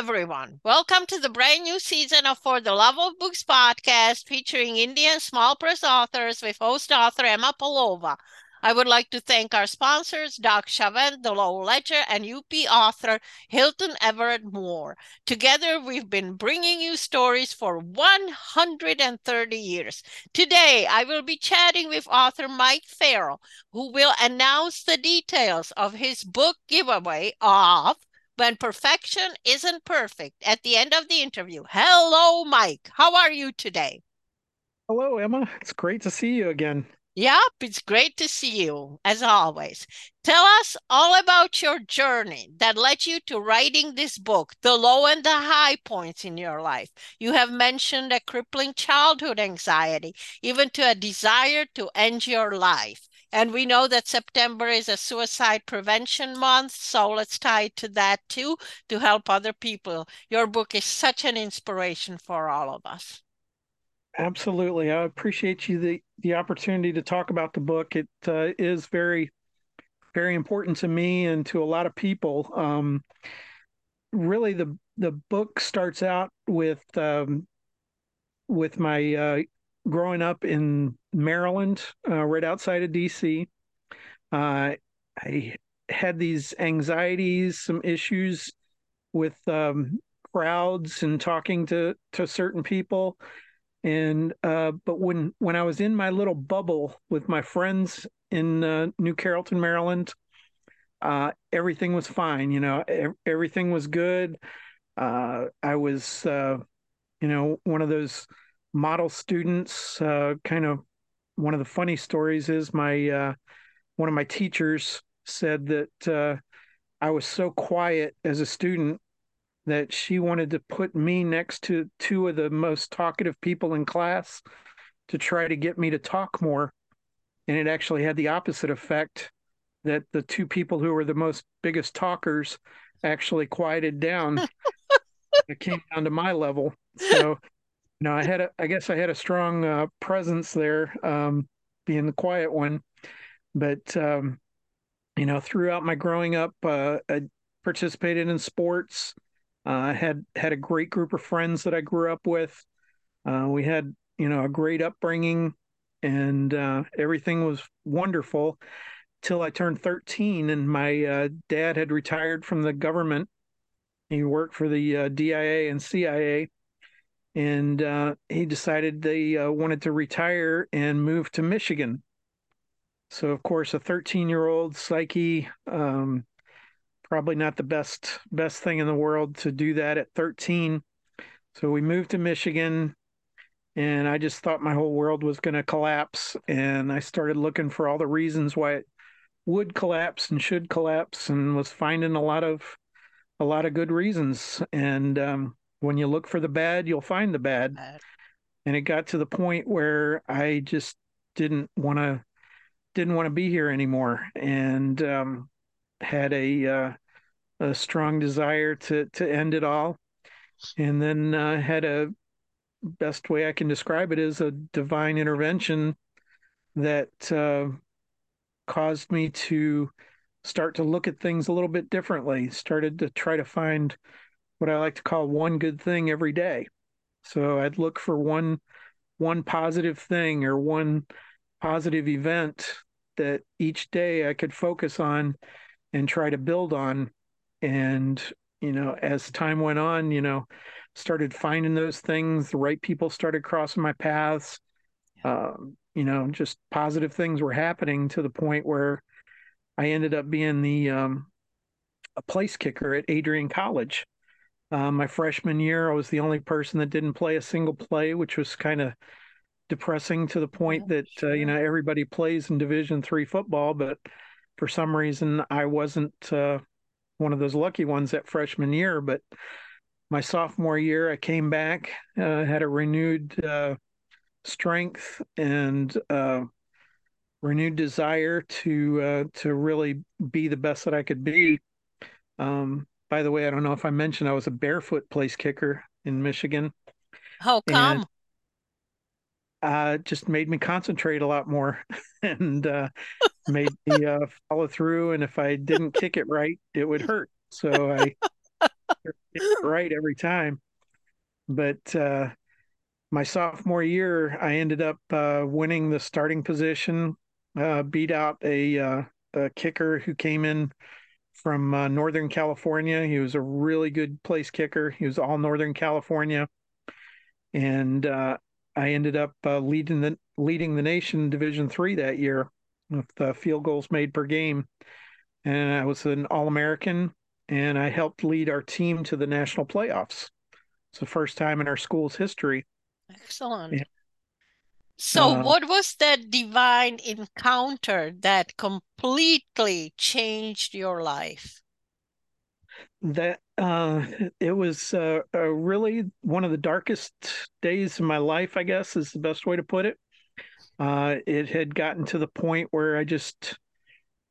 everyone. Welcome to the brand new season of For the Love of Books podcast featuring Indian small press authors with host author Emma Polova. I would like to thank our sponsors, Doc Chavent, the Lowell Ledger, and UP author Hilton Everett Moore. Together, we've been bringing you stories for 130 years. Today, I will be chatting with author Mike Farrell, who will announce the details of his book giveaway of When Perfection Isn't Perfect at the end of the interview. Hello, Mike. How are you today? Hello, Emma. It's great to see you again. Yep, it's great to see you as always. Tell us all about your journey that led you to writing this book, the low and the high points in your life. You have mentioned a crippling childhood anxiety, even to a desire to end your life. And we know that September is a suicide prevention month, so let's tie it to that too to help other people. Your book is such an inspiration for all of us. Absolutely. I appreciate you the, the opportunity to talk about the book. It uh, is very, very important to me and to a lot of people. Um, really, the the book starts out with um, with my uh, growing up in Maryland, uh, right outside of DC. Uh, I had these anxieties, some issues with um, crowds and talking to to certain people and uh, but when when I was in my little bubble with my friends in uh, New Carrollton, Maryland, uh, everything was fine. You know, everything was good. Uh, I was, you know, one of those model students. Uh, kind of one of the funny stories is my one of my teachers said that I was so quiet as a student that she wanted to put me next to two of the most talkative people in class to try to get me to talk more. And it actually had the opposite effect that the two people who were the most biggest talkers actually quieted down. it came down to my level. So, know, I had a, I guess I had a strong uh, presence there, um, being the quiet one. But, um, you know, throughout my growing up, uh, I participated in sports. I uh, had had a great group of friends that I grew up with. Uh, we had you know a great upbringing, and uh, everything was wonderful till I turned 13, and my uh, dad had retired from the government. He worked for the uh, DIA and CIA, and uh, he decided they wanted to retire and move to Michigan. So, of course, a 13 year old psyche, um, probably not the best best thing in the world to do that at 13. So we moved to Michigan and I just thought my whole world was going to collapse and I started looking for all the reasons why it would collapse and should collapse and was finding a lot of a lot of good reasons and um, when you look for the bad you'll find the bad and it got to the point where I just didn't want to didn't want to be here anymore and um, had a uh, a strong desire to to end it all, and then uh, had a best way I can describe it is a divine intervention that uh, caused me to start to look at things a little bit differently. Started to try to find what I like to call one good thing every day. So I'd look for one one positive thing or one positive event that each day I could focus on and try to build on. And you know as time went on you know started finding those things the right people started crossing my paths. Um, you know just positive things were happening to the point where i ended up being the um, a place kicker at adrian college uh, my freshman year i was the only person that didn't play a single play which was kind of depressing to the point yeah, that sure. uh, you know everybody plays in division three football but for some reason i wasn't uh, one of those lucky ones that freshman year. But my sophomore year, I came back, uh, had a renewed uh, strength and uh, renewed desire to uh, to really be the best that I could be. Um, by the way, I don't know if I mentioned I was a barefoot place kicker in Michigan. How come? And, uh, just made me concentrate a lot more and uh, made me uh, follow through. And if I didn't kick it right, it would hurt. So I kicked it right every time. But uh, my sophomore year, I ended up uh, winning the starting position, uh, beat out a, uh, a, kicker who came in from uh, Northern California. He was a really good place kicker. He was all Northern California, and uh, I ended up leading the leading the nation Division three that year with field goals made per game. And I was an All American, and I helped lead our team to the national playoffs. It's the first time in our school's history. Excellent. So, uh, what was that divine encounter that completely changed your life? That uh, it was uh, really one of the darkest days of my life. I guess is the best way to put it. Uh, it had gotten to the point where I just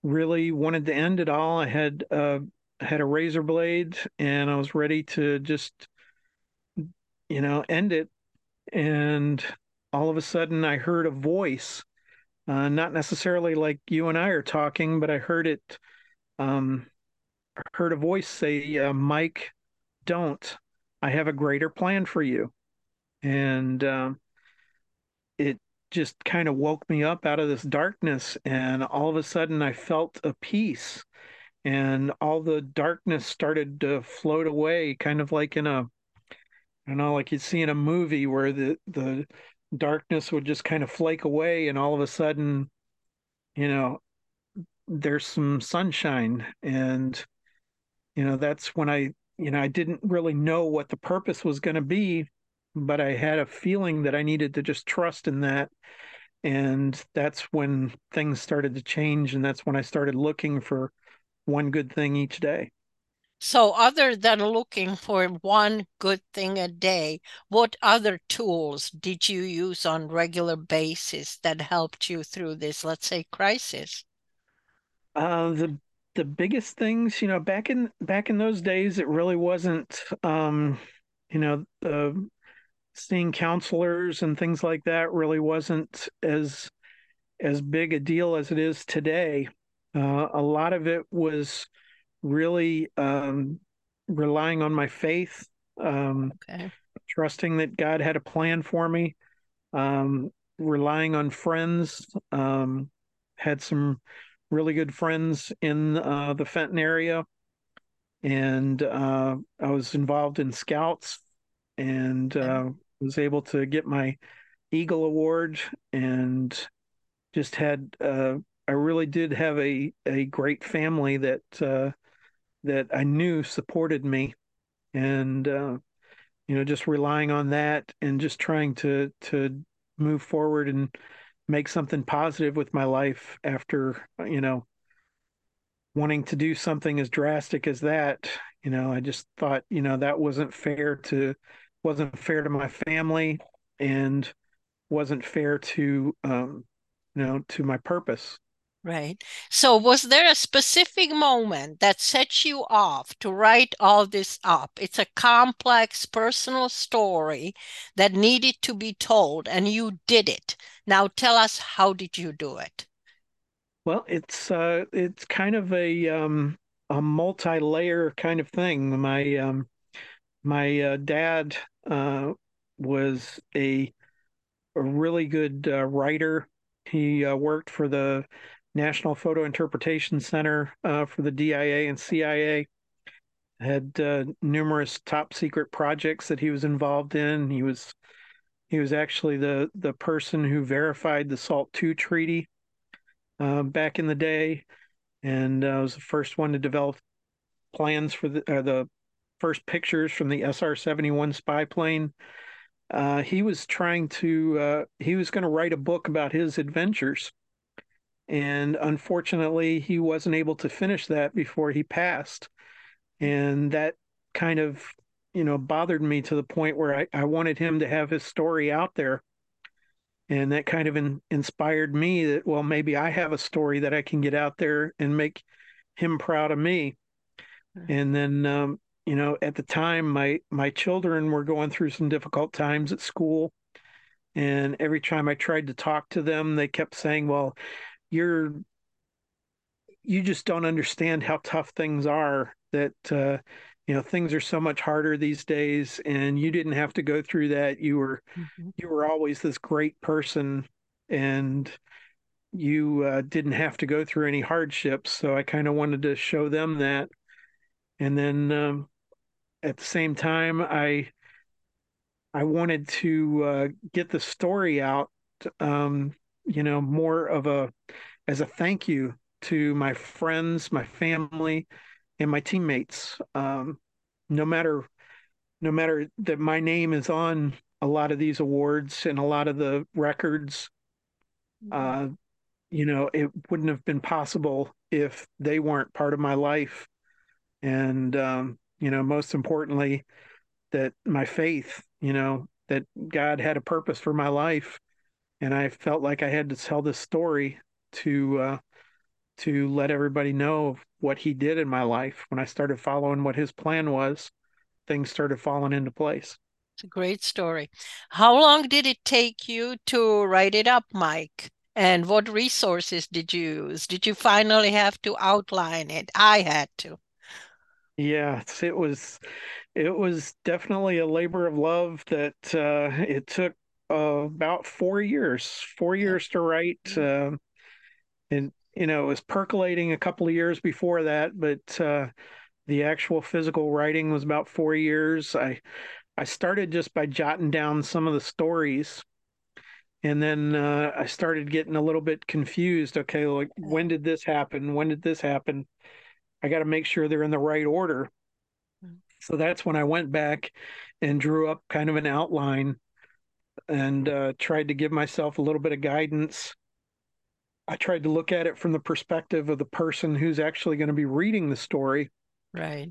really wanted to end it all. I had uh, had a razor blade, and I was ready to just, you know, end it and all of a sudden I heard a voice, uh, not necessarily like you and I are talking, but I heard it, um, heard a voice say, uh, "Mike, don't. I have a greater plan for you," and um, it just kind of woke me up out of this darkness, and all of a sudden I felt a peace, and all the darkness started to float away, kind of like in a I don't know, like you'd see in a movie where the the darkness would just kind of flake away, and all of a sudden, you know, there's some sunshine, and you know that's when I, you know, I didn't really know what the purpose was going to be, but I had a feeling that I needed to just trust in that, and that's when things started to change, and that's when I started looking for one good thing each day. So, other than looking for one good thing a day, what other tools did you use on regular basis that helped you through this, let's say, crisis? Uh, the the biggest things, you know, back in back in those days, it really wasn't, um, you know, uh, seeing counselors and things like that really wasn't as as big a deal as it is today. Uh, a lot of it was really um, relying on my faith, um, okay. trusting that God had a plan for me, um, relying on friends. Um, had some really good friends in uh, the Fenton area, and uh, I was involved in Scouts and uh, was able to get my Eagle Award and just had uh, I really did have a a great family that uh, that I knew supported me, and uh, you know, just relying on that and just trying to to move forward and make something positive with my life after you know wanting to do something as drastic as that you know i just thought you know that wasn't fair to wasn't fair to my family and wasn't fair to um you know to my purpose Right. So, was there a specific moment that set you off to write all this up? It's a complex personal story that needed to be told, and you did it. Now, tell us how did you do it? Well, it's uh, it's kind of a um, a multi-layer kind of thing. My um, my uh, dad uh, was a a really good uh, writer. He uh, worked for the National Photo Interpretation Center uh, for the DIA and CIA. Had uh, numerous top secret projects that he was involved in. He was he was actually the the person who verified the SALT II treaty uh, back in the day, and uh, was the first one to develop plans for the the first pictures from the SR seventy one spy plane. Uh, he was trying to uh, he was going to write a book about his adventures and unfortunately, he wasn't able to finish that before he passed. And that kind of, you know, bothered me to the point where I, I wanted him to have his story out there. And that kind of in, inspired me that, well, maybe I have a story that I can get out there and make him proud of me. Mm-hmm. And then, um, you know, at the time, my my children were going through some difficult times at school, and every time I tried to talk to them, they kept saying, "Well, you're you just don't understand how tough things are that uh, you know things are so much harder these days and you didn't have to go through that you were mm-hmm. you were always this great person and you uh, didn't have to go through any hardships so i kind of wanted to show them that and then um, at the same time i i wanted to uh, get the story out um, you know more of a as a thank you to my friends my family and my teammates. Um, no matter no matter that my name is on a lot of these awards and a lot of the records, mm-hmm. uh, you know, it wouldn't have been possible if they weren't part of my life. And um, you know, most importantly, that my faith, you know, that God had a purpose for my life, and I felt like I had to tell this story to uh, to let everybody know what he did in my life. When I started following what his plan was, things started falling into place. It's a great story. How long did it take you to write it up, Mike? And what resources did you use? Did you finally have to outline it? I had to. Yes, it was it was definitely a labor of love that uh, it took uh, about four years, four years to write. Uh, and you know, it was percolating a couple of years before that, but uh, the actual physical writing was about four years. I I started just by jotting down some of the stories, and then uh, I started getting a little bit confused. Okay, like when did this happen? When did this happen? I got to make sure they're in the right order. Hmm. So that's when I went back and drew up kind of an outline and uh, tried to give myself a little bit of guidance I tried to look at it from the perspective of the person who's actually going to be reading the story. Right.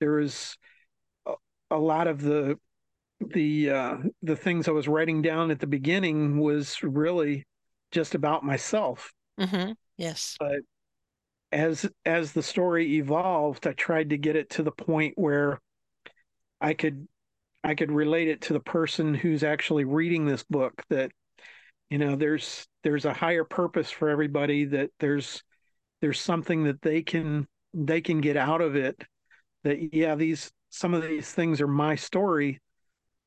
There is a, a lot of the the uh, the things I was writing down at the beginning was really just about myself. Mm-hmm. Yes. But as as the story evolved, I tried to get it to the point where I could I could relate it to the person who's actually reading this book. That you know, there's there's a higher purpose for everybody that there's there's something that they can they can get out of it that yeah these some of these things are my story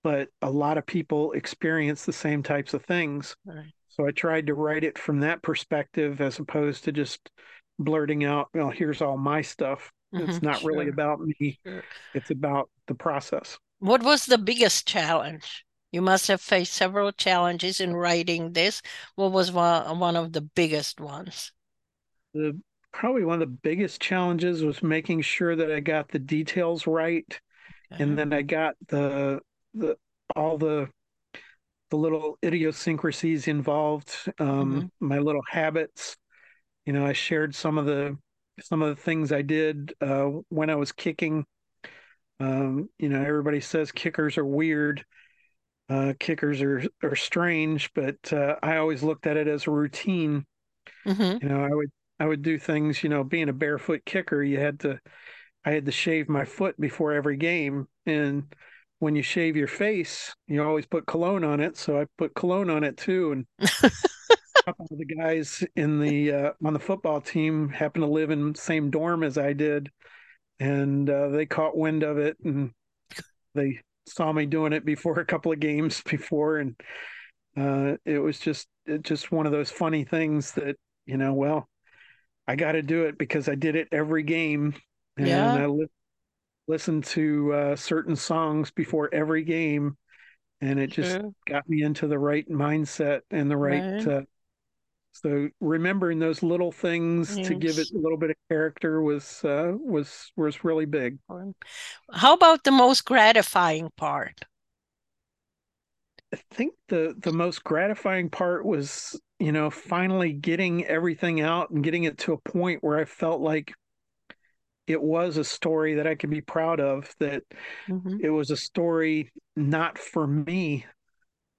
but a lot of people experience the same types of things right. so i tried to write it from that perspective as opposed to just blurting out well here's all my stuff mm-hmm, it's not sure. really about me sure. it's about the process what was the biggest challenge you must have faced several challenges in writing this. What was one, one of the biggest ones? The probably one of the biggest challenges was making sure that I got the details right, okay. and then I got the the all the the little idiosyncrasies involved, um, mm-hmm. my little habits. You know, I shared some of the some of the things I did uh, when I was kicking. Um, you know, everybody says kickers are weird. Uh, kickers are are strange, but uh, I always looked at it as a routine. Mm-hmm. You know, I would I would do things. You know, being a barefoot kicker, you had to I had to shave my foot before every game, and when you shave your face, you always put cologne on it. So I put cologne on it too, and a couple of the guys in the uh, on the football team happened to live in the same dorm as I did, and uh, they caught wind of it, and they saw me doing it before a couple of games before, and uh, it was just it just one of those funny things that you know, well, I got to do it because I did it every game, and yeah. I li- listened to uh, certain songs before every game, and it just sure. got me into the right mindset and the right. right. So remembering those little things to give it a little bit of character was uh, was was really big. How about the most gratifying part? I think the the most gratifying part was, you know, finally getting everything out and getting it to a point where I felt like it was a story that I could be proud of, that mm-hmm. it was a story not for me,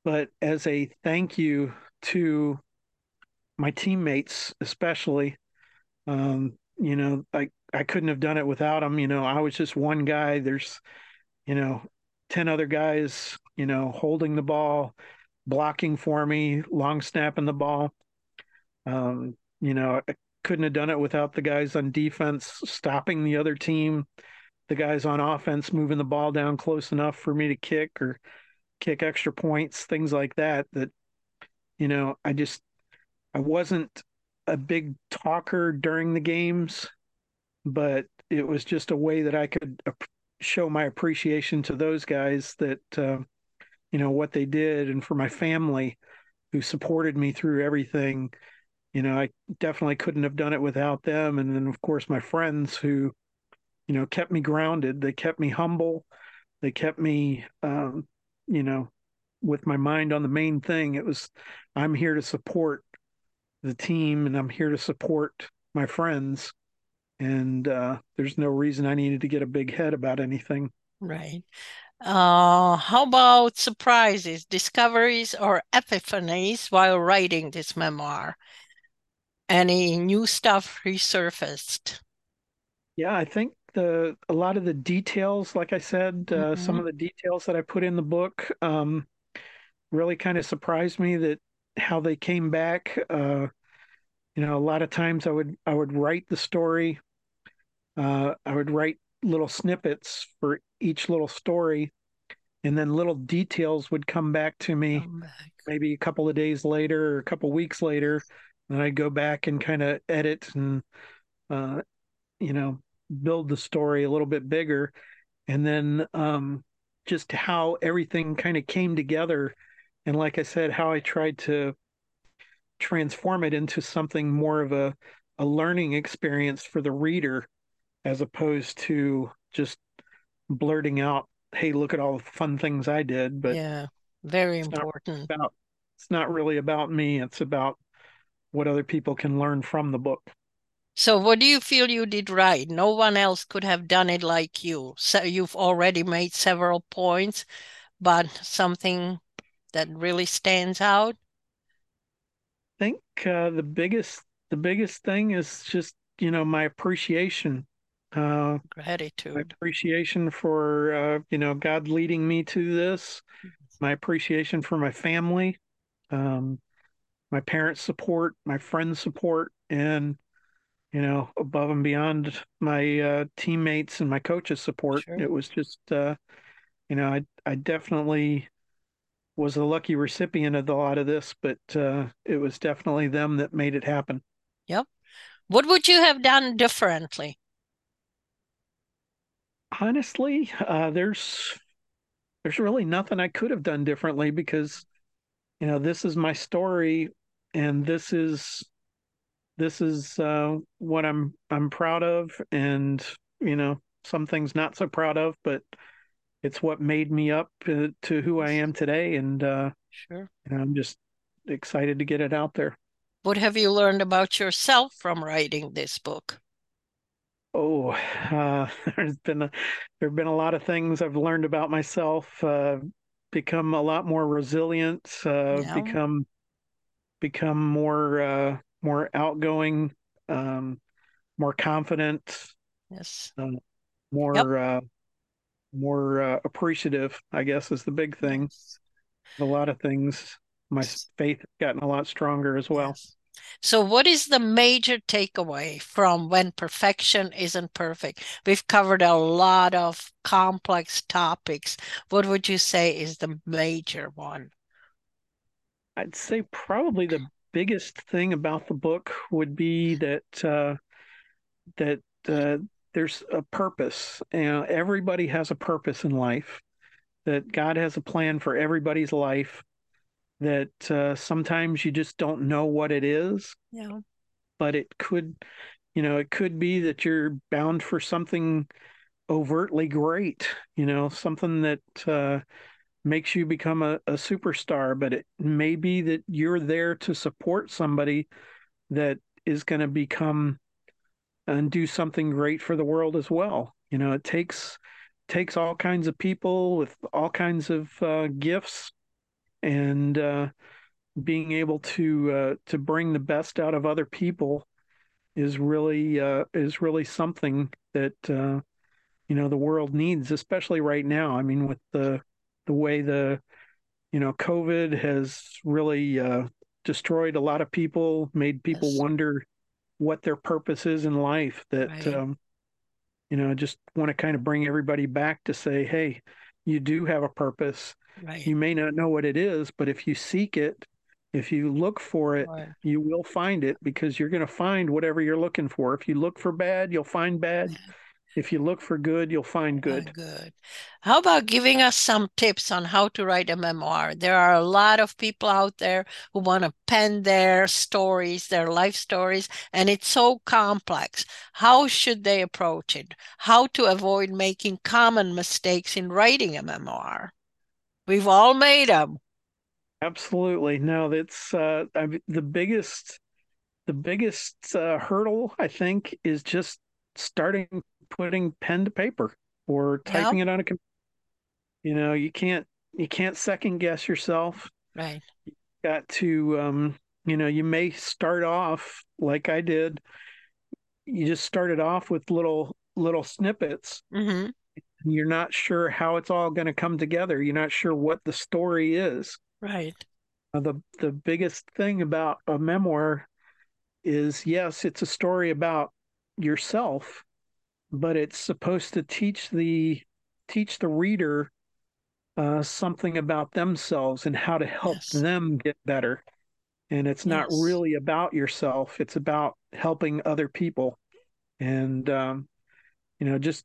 but as a thank you to my teammates especially um, you know i i couldn't have done it without them you know i was just one guy there's you know 10 other guys you know holding the ball blocking for me long snapping the ball um, you know i couldn't have done it without the guys on defense stopping the other team the guys on offense moving the ball down close enough for me to kick or kick extra points, things like that. That you know, I just I wasn't a big talker during the games, but it was just a way that I could show my appreciation to those guys that uh, you know what they did, and for my family who supported me through everything. You know, I definitely couldn't have done it without them, and then of course my friends who you know kept me grounded. They kept me humble. They kept me, um, you know, with my mind on the main thing. It was I'm here to support the team, and I'm here to support my friends and uh, there's no reason I needed to get a big head about anything. Right. Uh, how about surprises, discoveries, or epiphanies while writing this memoir? Any new stuff resurfaced? Yeah, I think the a lot of the details, like I said, uh, mm-hmm. some of the details that I put in the book um, really kind of surprised me that how they came back. Uh, you know, a lot of times I would I would write the story uh, I would write little snippets for each little story, and then little details would come back to me back. maybe a couple of days later or a couple of weeks later. And I'd go back and kind of edit and, uh, you know, build the story a little bit bigger. And then um, just how everything kind of came together. And like I said, how I tried to transform it into something more of a, a learning experience for the reader as opposed to just blurting out, "Hey, look at all the fun things I did." But yeah, very it's important. Not about, it's not really about me. It's about what other people can learn from the book. So, what do you feel you did right? No one else could have done it like you. So, you've already made several points, but something that really stands out. I think uh, the biggest the biggest thing is just you know my appreciation uh, Gratitude. My appreciation for uh, you know God leading me to this. My appreciation for my family, um, my parents' support, my friends' support, and you know above and beyond my uh, teammates and my coaches' support. Sure. It was just uh, you know I I definitely was a lucky recipient of a lot of this, but uh, it was definitely them that made it happen. Yep. What would you have done differently? honestly, uh, there's there's really nothing I could have done differently because you know this is my story and this is this is uh, what I'm I'm proud of and you know some things not so proud of but it's what made me up to, to who I am today and uh, sure you know, I'm just excited to get it out there. What have you learned about yourself from writing this book? Oh, uh, there's been a, there have been a lot of things I've learned about myself. Uh, become a lot more resilient. Uh, yeah. Become become more uh, more outgoing. Um, more confident. Yes. Uh, more yep. Uh, more appreciative. I guess is the big thing. A lot of things. My faith gotten a lot stronger as well. So, what is the major takeaway from when perfection isn't perfect? We've covered a lot of complex topics. What would you say is the major one? I'd say probably the biggest thing about the book would be that uh, that uh, there's a purpose. You know, everybody has a purpose in life. That God has a plan for everybody's life, that uh, sometimes you just don't know what it is. Yeah. But it could, you know, it could be that you're bound for something overtly great, you know, something that uh, makes you become a, a superstar. But it may be that you're there to support somebody that is going to become and do something great for the world as well. You know, it takes takes all kinds of people with all kinds of uh, gifts and uh, being able to uh, to bring the best out of other people is really uh, is really something that uh, you know the world needs, especially right now. I mean, with the the way the you know COVID has really uh, destroyed a lot of people, made people yes. wonder what their purpose is in life. That right. um, you know, just want to kind of bring everybody back to say, hey, you do have a purpose. Right. You may not know what it is, but if you seek it, if you look for it, Right. you will find it because you're going to find whatever you're looking for. If you look for bad, you'll find bad. If you look for good, you'll find good. good. How about giving us some tips on how to write a memoir? There are a lot of people out there who want to pen their stories, their life stories, and it's so complex. How should they approach it? How to avoid making common mistakes in writing a memoir? We've all made them. Absolutely. No, that's uh, I mean, the biggest, the biggest uh, hurdle I think is just starting putting pen to paper or typing it on a computer. You know, you can't you can't second guess yourself. Right. You Got to um, you know, you may start off like I did. You just started off with little little snippets. hmm You're not sure how it's all going to come together. You're not sure what the story is. Right. Uh, the the biggest thing about a memoir is yes, it's a story about yourself, but it's supposed to teach the teach the reader uh, something about themselves and how to help Yes. them get better. And it's not Yes. really about yourself; it's about helping other people. And um, you know, just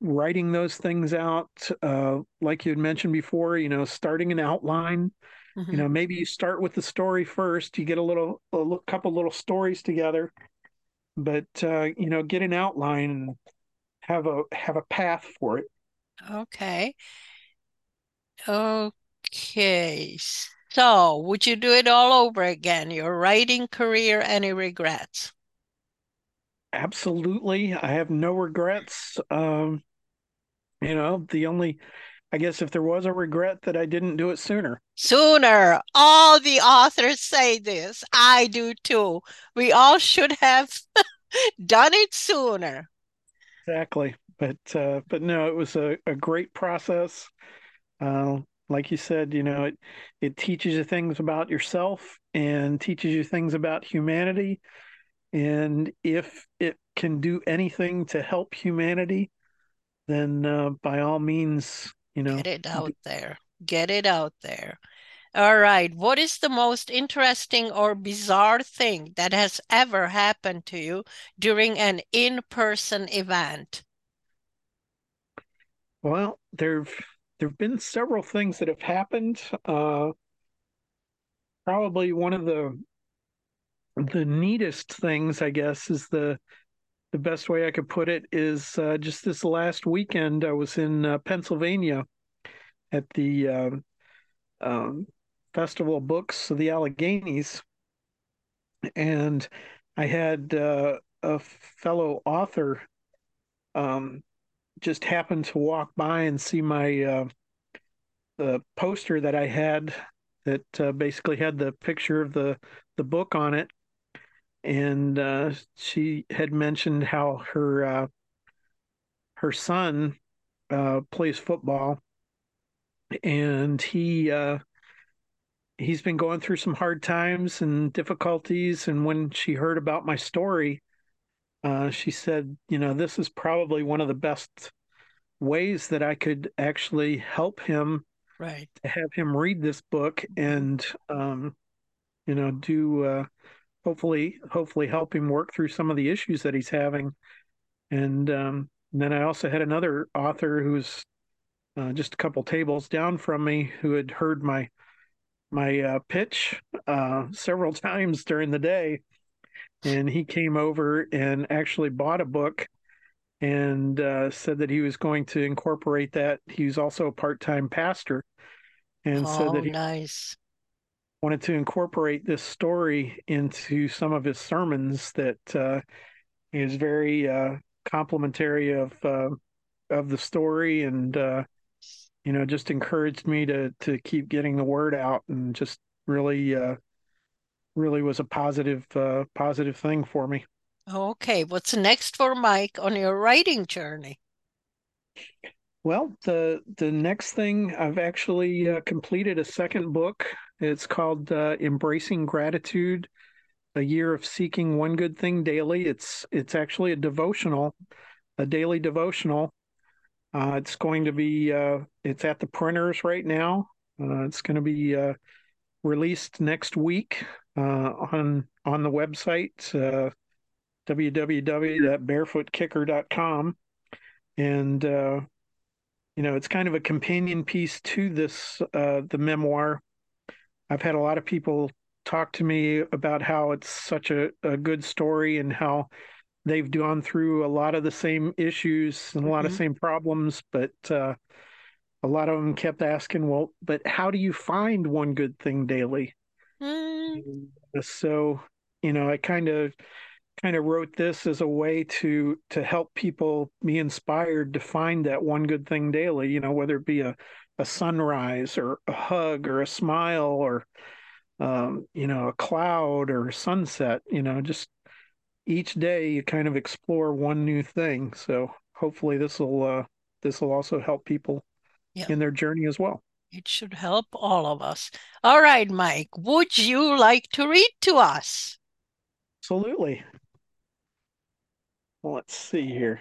writing those things out, uh, like you had mentioned before. You know, starting an outline Mhm. you know maybe you start with the story first you get a little a couple little stories together but uh, you know get an outline and have a have a path for it Okay. Okay. So, would you do it all over again? Your writing career, any regrets? absolutely i have no regrets um you know the only i guess if there was a regret that i didn't do it sooner Sooner. All the authors say this. I do too. We all should have done it sooner. exactly but uh but no it was a, a great process uh like you said you know it it teaches you things about yourself and teaches you things about humanity And if it can do anything to help humanity, then uh, by all means, you know, Get it out there. Get it out there. All right. What is the most interesting or bizarre thing that has ever happened to you during an in-person event? well, there've there've been several things that have happened. Uh, probably one of the the neatest things, I guess, is the the best way I could put it is uh, just this last weekend I was in uh, Pennsylvania at the um, um, Festival of Books of the Alleghenies, and I had uh, a fellow author um, just happened to walk by and see my uh, the poster that I had that uh, basically had the picture of the the book on it, and uh, she had mentioned how her uh, her son uh, plays football, and he uh, he's been going through some hard times and difficulties. And when she heard about my story, uh, she said, "You know, this is probably one of the best ways that I could actually help him Right. to have him read this book and, um, you know, do uh, hopefully hopefully help him work through some of the issues that he's having." And, um, and then I also had another author who's uh, just a couple tables down from me who had heard my my uh, pitch uh, several times during the day, and he came over and actually bought a book and uh, said that he was going to incorporate that. He was also a part-time pastor, and said Oh, that he nice. Wanted to incorporate this story into some of his sermons. That uh, is very uh, complimentary of uh, of the story and uh, you know just encouraged me to to keep getting the word out and just really uh, really was a positive uh, positive thing for me. Okay. What's next for Mike on your writing journey? Well, the the next thing I've actually uh, completed a second book. It's called uh, Embracing Gratitude: A Year of Seeking One Good Thing Daily. It's it's actually a devotional a daily devotional. Uh, it's going to be uh, it's at the printers right now. Uh, it's going to be uh, released next week uh, on on the website uh, www.barefootkicker.com, and you know it's kind of a companion piece to this the memoir. I've had a lot of people talk to me about how it's such a, a good story and how they've gone through a lot of the same issues and a lot mm-hmm. of same problems, but uh, a lot of them kept asking, "Well, but how do you find one good thing daily?" Mm. So, you know, I kind of kind of wrote this as a way to to help people be inspired to find that one good thing daily. You know, whether it be a a sunrise or a hug or a smile or um, you know a cloud or a sunset. You know, just each day you kind of explore one new thing. So hopefully this will uh, this will also help people yeah. in their journey as well. It should help all of us. All right, Mike, would you like to read to us? Absolutely. Well, let's see here.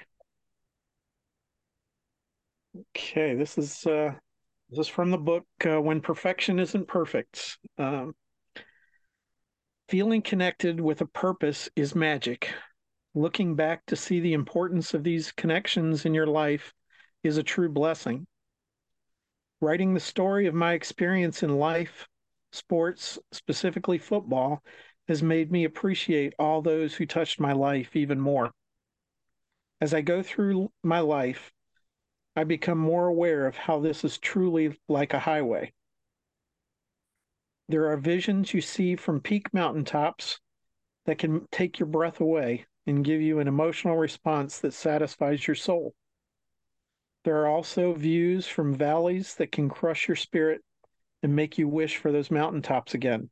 Okay, this is uh, this is from the book uh, "When Perfection Isn't Perfect." Um, Feeling connected with a purpose is magic. Looking back to see the importance of these connections in your life is a true blessing. Writing the story of my experience in life, sports, specifically football, has made me appreciate all those who touched my life even more. As I go through my life, I become more aware of how this is truly like a highway. There are visions you see from peak mountaintops that can take your breath away and give you an emotional response that satisfies your soul. There are also views from valleys that can crush your spirit and make you wish for those mountaintops again.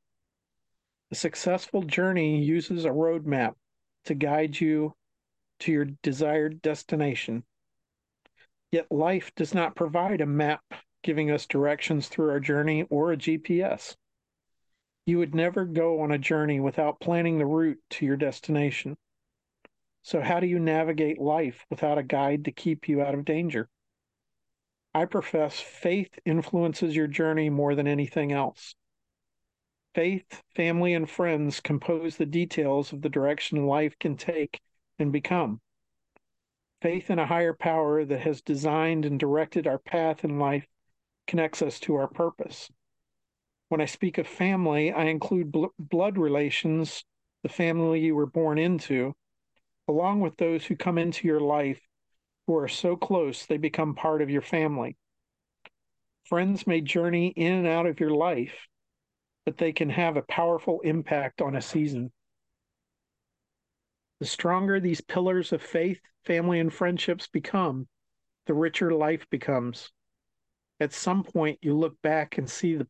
A successful journey uses a roadmap to guide you to your desired destination. Yet life does not provide a map giving us directions through our journey or a GPS. You would never go on a journey without planning the route to your destination. So, how do you navigate life without a guide to keep you out of danger? I profess faith influences your journey more than anything else. Faith, family, and friends compose the details of the direction life can take and become. Faith in a higher power that has designed and directed our path in life connects us to our purpose. When I speak of family, I include bl- blood relations, the family you were born into, along with those who come into your life who are so close they become part of your family. Friends may journey in and out of your life, but they can have a powerful impact on a season. The stronger these pillars of faith, family, and friendships become, the richer life becomes. At some point, you look back and see the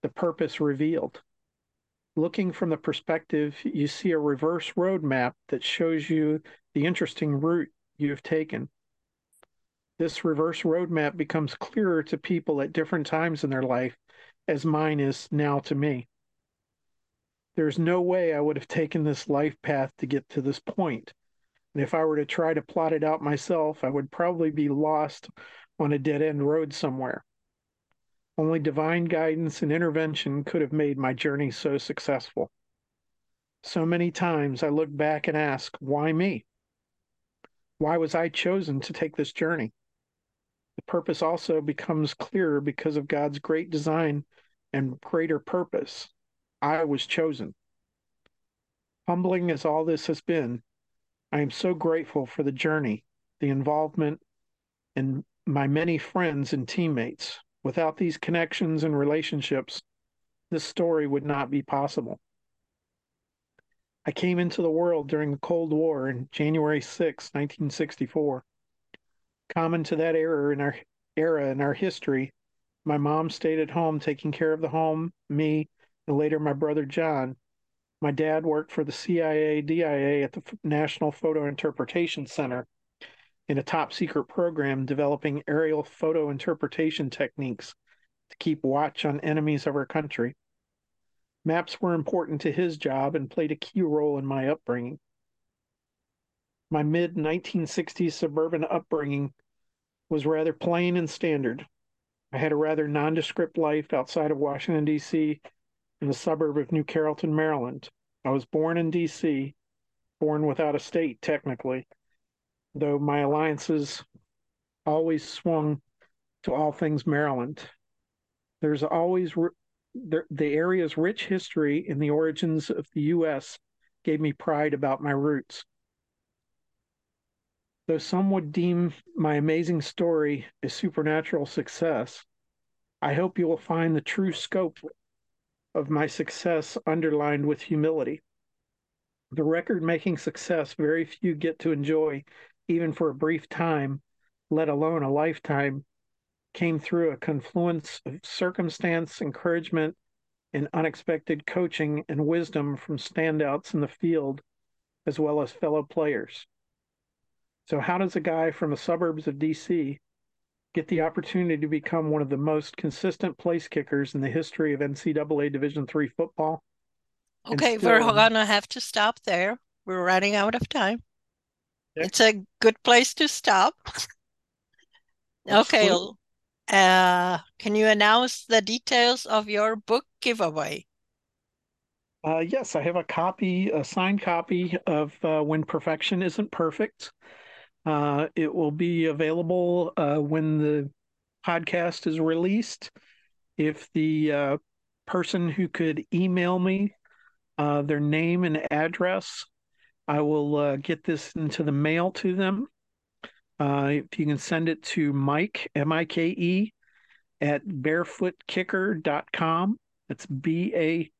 the purpose revealed. Looking from the perspective, you see a reverse roadmap that shows you the interesting route you've taken. This reverse roadmap becomes clearer to people at different times in their life, as mine is now to me. There's no way I would have taken this life path to get to this point. And if I were to try to plot it out myself, I would probably be lost on a dead end road somewhere. Only divine guidance and intervention could have made my journey so successful. So many times I look back and ask, why me? Why was I chosen to take this journey? The purpose also becomes clearer because of God's great design and greater purpose. I was chosen. Humbling as all this has been, I am so grateful for the journey, the involvement, and my many friends and teammates Without these connections and relationships, this story would not be possible. I came into the world during the Cold War in January 6, 1964. Common to that era in our era in our history, my mom stayed at home taking care of the home, me, and later my brother John. My dad worked for the CIA DIA at the National Photo Interpretation Center in a top secret program developing aerial photo interpretation techniques to keep watch on enemies of our country. Maps were important to his job and played a key role in my upbringing. My mid 1960s suburban upbringing was rather plain and standard. I had a rather nondescript life outside of Washington, D.C., in the suburb of New Carrollton, Maryland. I was born in D.C., born without a state, technically, though my alliances always swung to all things Maryland. There's always the, the area's rich history and the origins of the U.S. gave me pride about my roots. Though some would deem my amazing story a supernatural success, I hope you will find the true scope of my success underlined with humility. The record making success very few get to enjoy, even for a brief time, let alone a lifetime, came through a confluence of circumstance, encouragement, and unexpected coaching and wisdom from standouts in the field, as well as fellow players. So, how does a guy from the suburbs of DC get the opportunity to become one of the most consistent place kickers in the history of NCAA Division three football? Okay, still, we're gonna have to stop there. We're running out of time. It's a good place to stop. okay. Uh, can you announce the details of your book giveaway? Uh, yes, I have a copy, a signed copy of uh, When Perfection Isn't Perfect. Uh, it will be available uh, when the podcast is released. If the uh, person who could email me uh, their name and address, I will uh, get this into the mail to them. If you can send it to Mike, M I K E, at barefootkicker.com. That's B A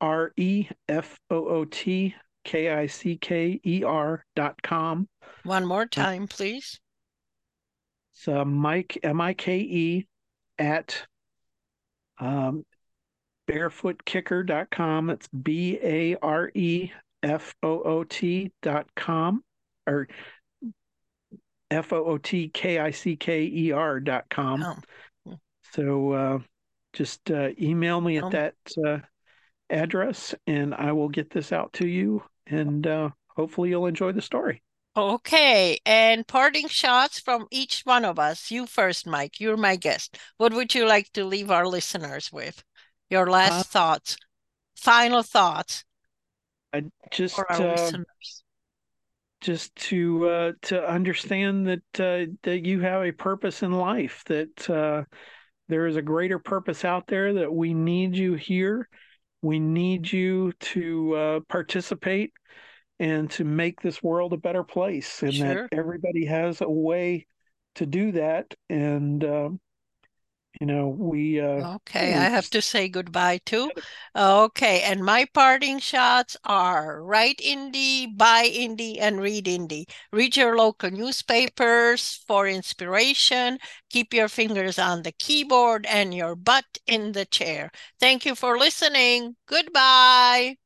R E F O O T K I C K E R dot com. One more time, please. It's uh, Mike, M I K E, at um, barefootkicker.com. It's B A R E F O O T dot com or F O O T K I C K E R dot com. Oh. So uh, just uh, email me at oh. that uh, address and I will get this out to you and uh, hopefully you'll enjoy the story. Okay, and parting shots from each one of us. You first, Mike. You're my guest. What would you like to leave our listeners with? Your last uh, thoughts, final thoughts. I just uh, just to uh, to understand that uh, that you have a purpose in life. That uh, there is a greater purpose out there. That we need you here. We need you to uh, participate and to make this world a better place and sure. that everybody has a way to do that and um, you know we uh, okay i have to say goodbye too. Okay and my parting shots are write indie buy indie and read indie read your local newspapers for inspiration. Keep your fingers on the keyboard and your butt in the chair. Thank you for listening. Goodbye